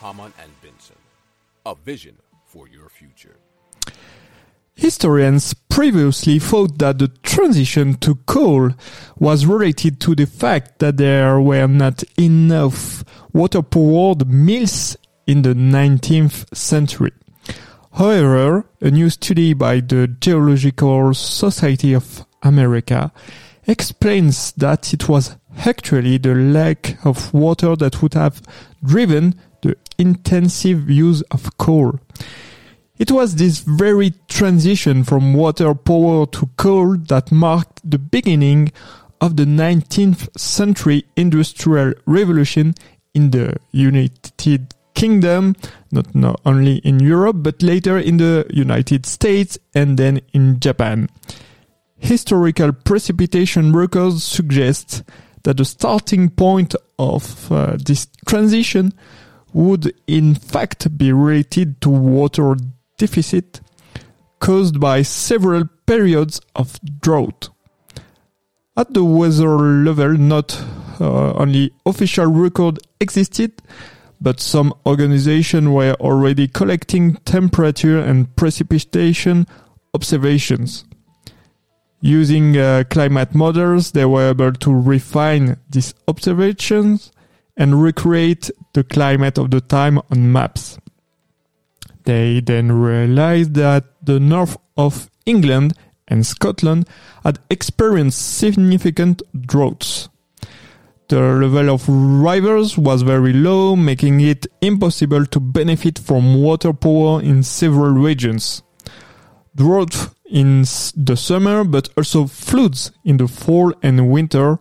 Hamann and Benson. A vision for your future. Historians previously thought that the transition to coal was related to the fact that there were not enough water-powered mills in the 19th century. However, a new study by the Geological Society of America explains that it was actually the lack of water that would have driven the intensive use of coal. It was this very transition from water power to coal that marked the beginning of the 19th century industrial revolution in the United Kingdom, not, not only in Europe, but later in the United States and then in Japan. Historical precipitation records suggest that the starting point of uh, this transition would in fact be related to water deficit caused by several periods of drought. At the weather level, not uh, only official record existed, but some organizations were already collecting temperature and precipitation observations. Using uh, climate models, they were able to refine these observations and recreate the climate of the time on maps. They then realized that the north of England and Scotland had experienced significant droughts. The level of rivers was very low, making it impossible to benefit from water power in several regions. Drought in the summer, but also floods in the fall and winter,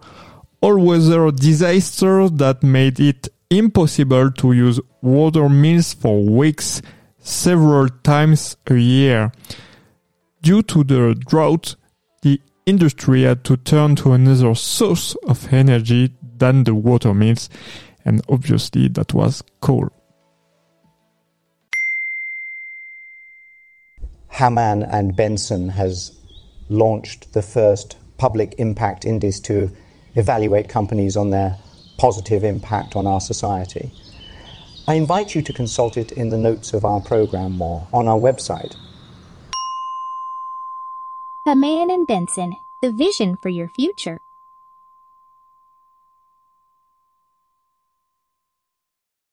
all weather disasters that made it impossible to use water mills for weeks several times a year. Due to the drought, the industry had to turn to another source of energy than the water mills, and obviously that was coal. Hamann and Benson has launched the first public impact index to evaluate companies on their positive impact on our society. I invite you to consult it in the notes of our program or on our website. Hamann and Benson, the vision for your future.